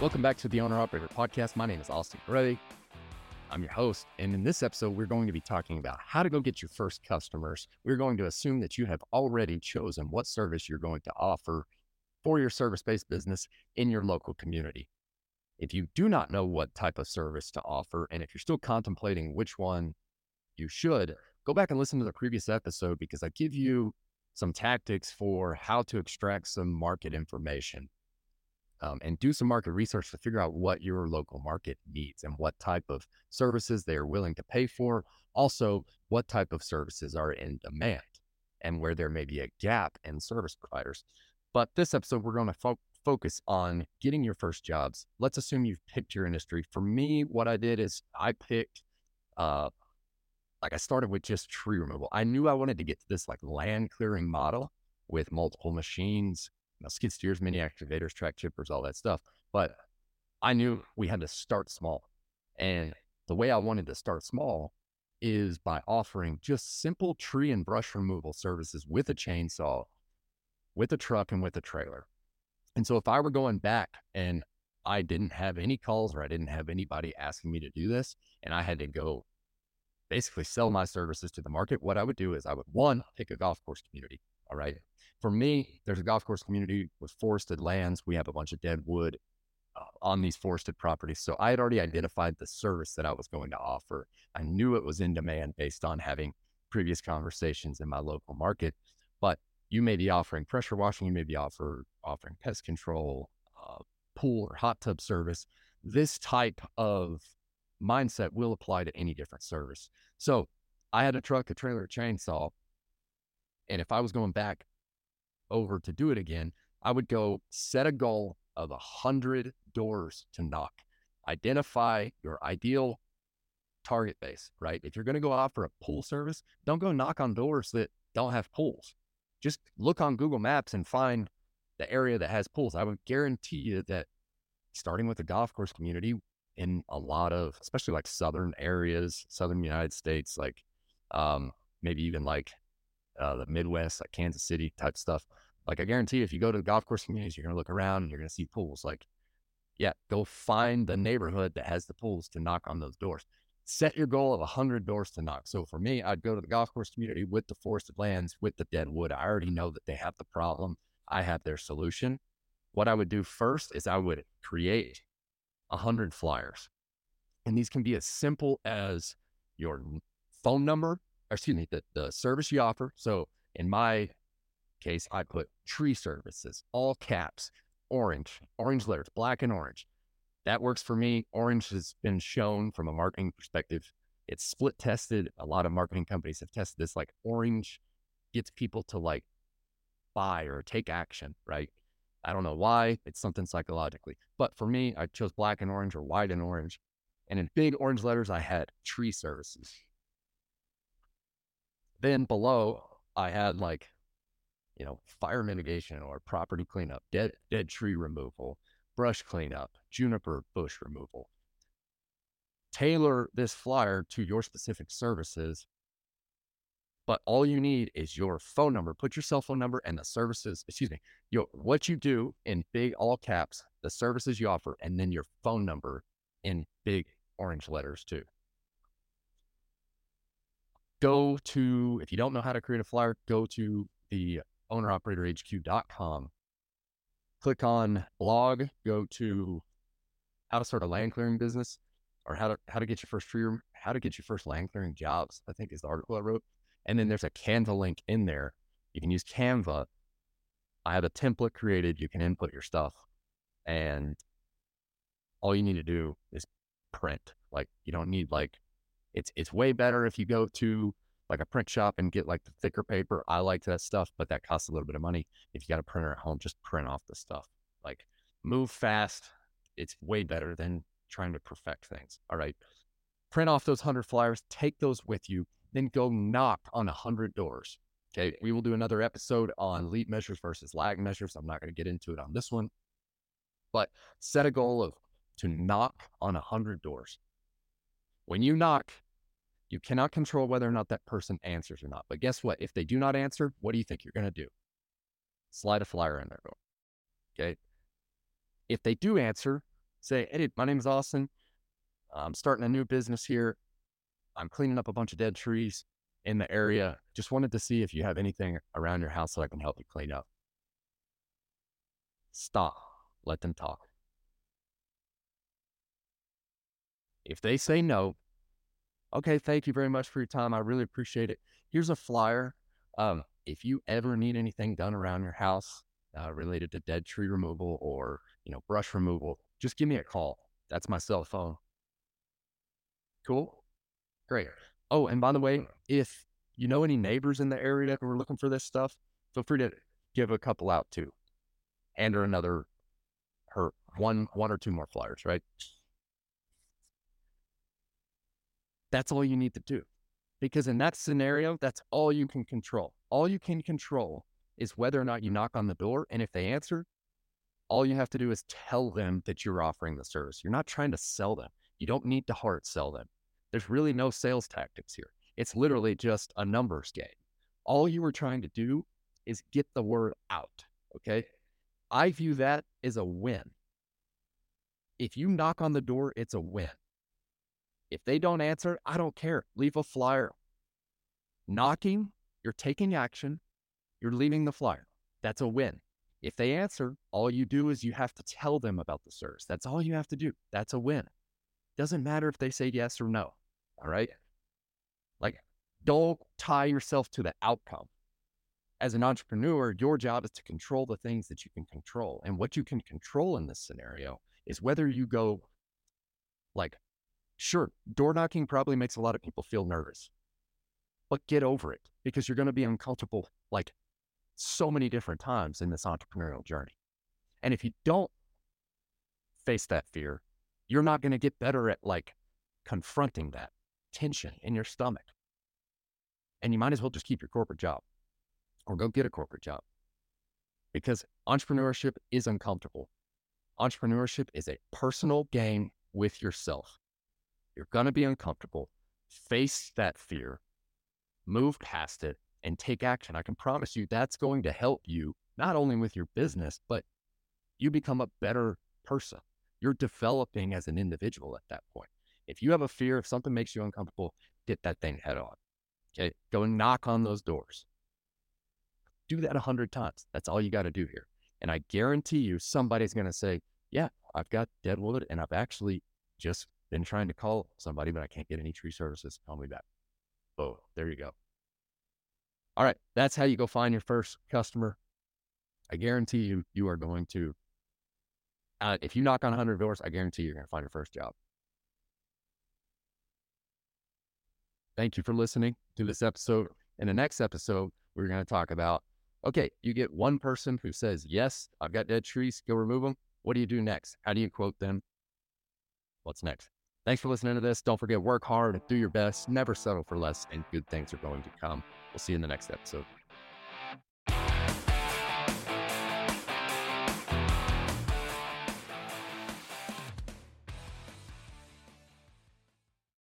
Welcome back to the Owner Operator Podcast. My name is Austin Gray. I'm your host. And in this episode, we're going to be talking about how to go get your first customers. We're going to assume that you have already chosen what service you're going to offer for your service based business in your local community. If you do not know what type of service to offer, and if you're still contemplating which one you should, go back and listen to the previous episode because I give you some tactics for how to extract some market information um, and do some market research to figure out what your local market needs and what type of services they are willing to pay for. Also, what type of services are in demand and where there may be a gap in service providers. But this episode, we're going to fo- focus on getting your first jobs. Let's assume you've picked your industry. For me, what I did is I picked, uh, like I started with just tree removal. I knew I wanted to get to this like land clearing model with multiple machines know, skid steers, mini excavators, track chippers, all that stuff. But I knew we had to start small. And the way I wanted to start small is by offering just simple tree and brush removal services with a chainsaw, with a truck, and with a trailer. And so if I were going back and I didn't have any calls or I didn't have anybody asking me to do this, and I had to go basically sell my services to the market, what I would do is I would one, pick a golf course community. All right for me, there's a golf course community with forested lands. We have a bunch of dead wood uh, on these forested properties. So I had already identified the service that I was going to offer. I knew it was in demand based on having previous conversations in my local market. But you may be offering pressure washing, you may be offer, offering pest control, uh, pool or hot tub service. This type of mindset will apply to any different service. So I had a truck, a trailer, a chainsaw. And if I was going back over to do it again, I would go set a goal of a hundred doors to knock. Identify your ideal target base, right? If you're going to go offer a pool service, don't go knock on doors that don't have pools. Just look on Google Maps and find the area that has pools. I would guarantee you that starting with the golf course community in a lot of, especially like southern areas, southern United States, like um, maybe even like uh, the Midwest, like Kansas City type stuff. Like I guarantee, if you go to the golf course communities, you're gonna look around and you're gonna see pools. Like, yeah, go find the neighborhood that has the pools to knock on those doors. Set your goal of hundred doors to knock. So for me, I'd go to the golf course community with the forested lands, with the dead wood. I already know that they have the problem. I have their solution. What I would do first is I would create hundred flyers, and these can be as simple as your phone number excuse me, the, the service you offer. So in my case, I put tree services, all caps, orange, orange letters, black and orange. That works for me. Orange has been shown from a marketing perspective. It's split tested. A lot of marketing companies have tested this. Like orange gets people to like buy or take action, right? I don't know why. It's something psychologically. But for me, I chose black and orange or white and orange. And in big orange letters, I had tree services. Then below, I had like, you know, fire mitigation or property cleanup, dead dead tree removal, brush cleanup, juniper bush removal. Tailor this flyer to your specific services. But all you need is your phone number. Put your cell phone number and the services, excuse me, your what you do in big all caps, the services you offer, and then your phone number in big orange letters too go to, if you don't know how to create a flyer, go to the owneroperatorhq.com. Click on blog, go to how to start a land clearing business or how to how to get your first free room, how to get your first land clearing jobs, I think is the article I wrote. And then there's a Canva link in there. You can use Canva. I have a template created. You can input your stuff. And all you need to do is print. Like you don't need like it's it's way better if you go to like a print shop and get like the thicker paper. I like that stuff, but that costs a little bit of money. If you got a printer at home, just print off the stuff. Like move fast. It's way better than trying to perfect things. All right. Print off those 100 flyers, take those with you, then go knock on a 100 doors. Okay. We will do another episode on lead measures versus lag measures. I'm not going to get into it on this one, but set a goal of to knock on a 100 doors. When you knock, you cannot control whether or not that person answers or not. But guess what? If they do not answer, what do you think you're going to do? Slide a flyer in their door. Okay. If they do answer, Say, hey, my name is Austin. I'm starting a new business here. I'm cleaning up a bunch of dead trees in the area. Just wanted to see if you have anything around your house that I can help you clean up. Stop. Let them talk. If they say no, okay, thank you very much for your time. I really appreciate it. Here's a flyer. Um, if you ever need anything done around your house uh, related to dead tree removal or you know brush removal, just give me a call. That's my cell phone. Cool. Great. Oh, and by the way, if you know any neighbors in the area who are looking for this stuff, feel free to give a couple out too. And or another her one one or two more flyers, right? That's all you need to do. Because in that scenario, that's all you can control. All you can control is whether or not you knock on the door. And if they answer, all you have to do is tell them that you're offering the service. You're not trying to sell them. You don't need to hard sell them. There's really no sales tactics here. It's literally just a numbers game. All you were trying to do is get the word out. Okay. I view that as a win. If you knock on the door, it's a win. If they don't answer, I don't care. Leave a flyer. Knocking, you're taking action, you're leaving the flyer. That's a win. If they answer, all you do is you have to tell them about the service. That's all you have to do. That's a win. Doesn't matter if they say yes or no. All right. Like, don't tie yourself to the outcome. As an entrepreneur, your job is to control the things that you can control. And what you can control in this scenario is whether you go like, sure, door knocking probably makes a lot of people feel nervous, but get over it because you're going to be uncomfortable like so many different times in this entrepreneurial journey. And if you don't face that fear, you're not going to get better at like confronting that tension in your stomach. And you might as well just keep your corporate job or go get a corporate job because entrepreneurship is uncomfortable. Entrepreneurship is a personal game with yourself. You're going to be uncomfortable. Face that fear, move past it, and take action. I can promise you that's going to help you not only with your business, but you become a better person. You're developing as an individual at that point. If you have a fear, if something makes you uncomfortable, get that thing head on. Okay. Go knock on those doors. Do that a hundred times. That's all you got to do here. And I guarantee you somebody's going to say, yeah, I've got dead wood and I've actually just been trying to call somebody, but I can't get any tree services. Call me back. Oh, there you go. All right. That's how you go find your first customer. I guarantee you, you are going to, uh, if you knock on 100 doors, I guarantee you're going to find your first job. Thank you for listening to this episode. In the next episode, we're going to talk about okay, you get one person who says, Yes, I've got dead trees, go remove them. What do you do next? How do you quote them? What's next? Thanks for listening to this. Don't forget, work hard, do your best, never settle for less, and good things are going to come. We'll see you in the next episode.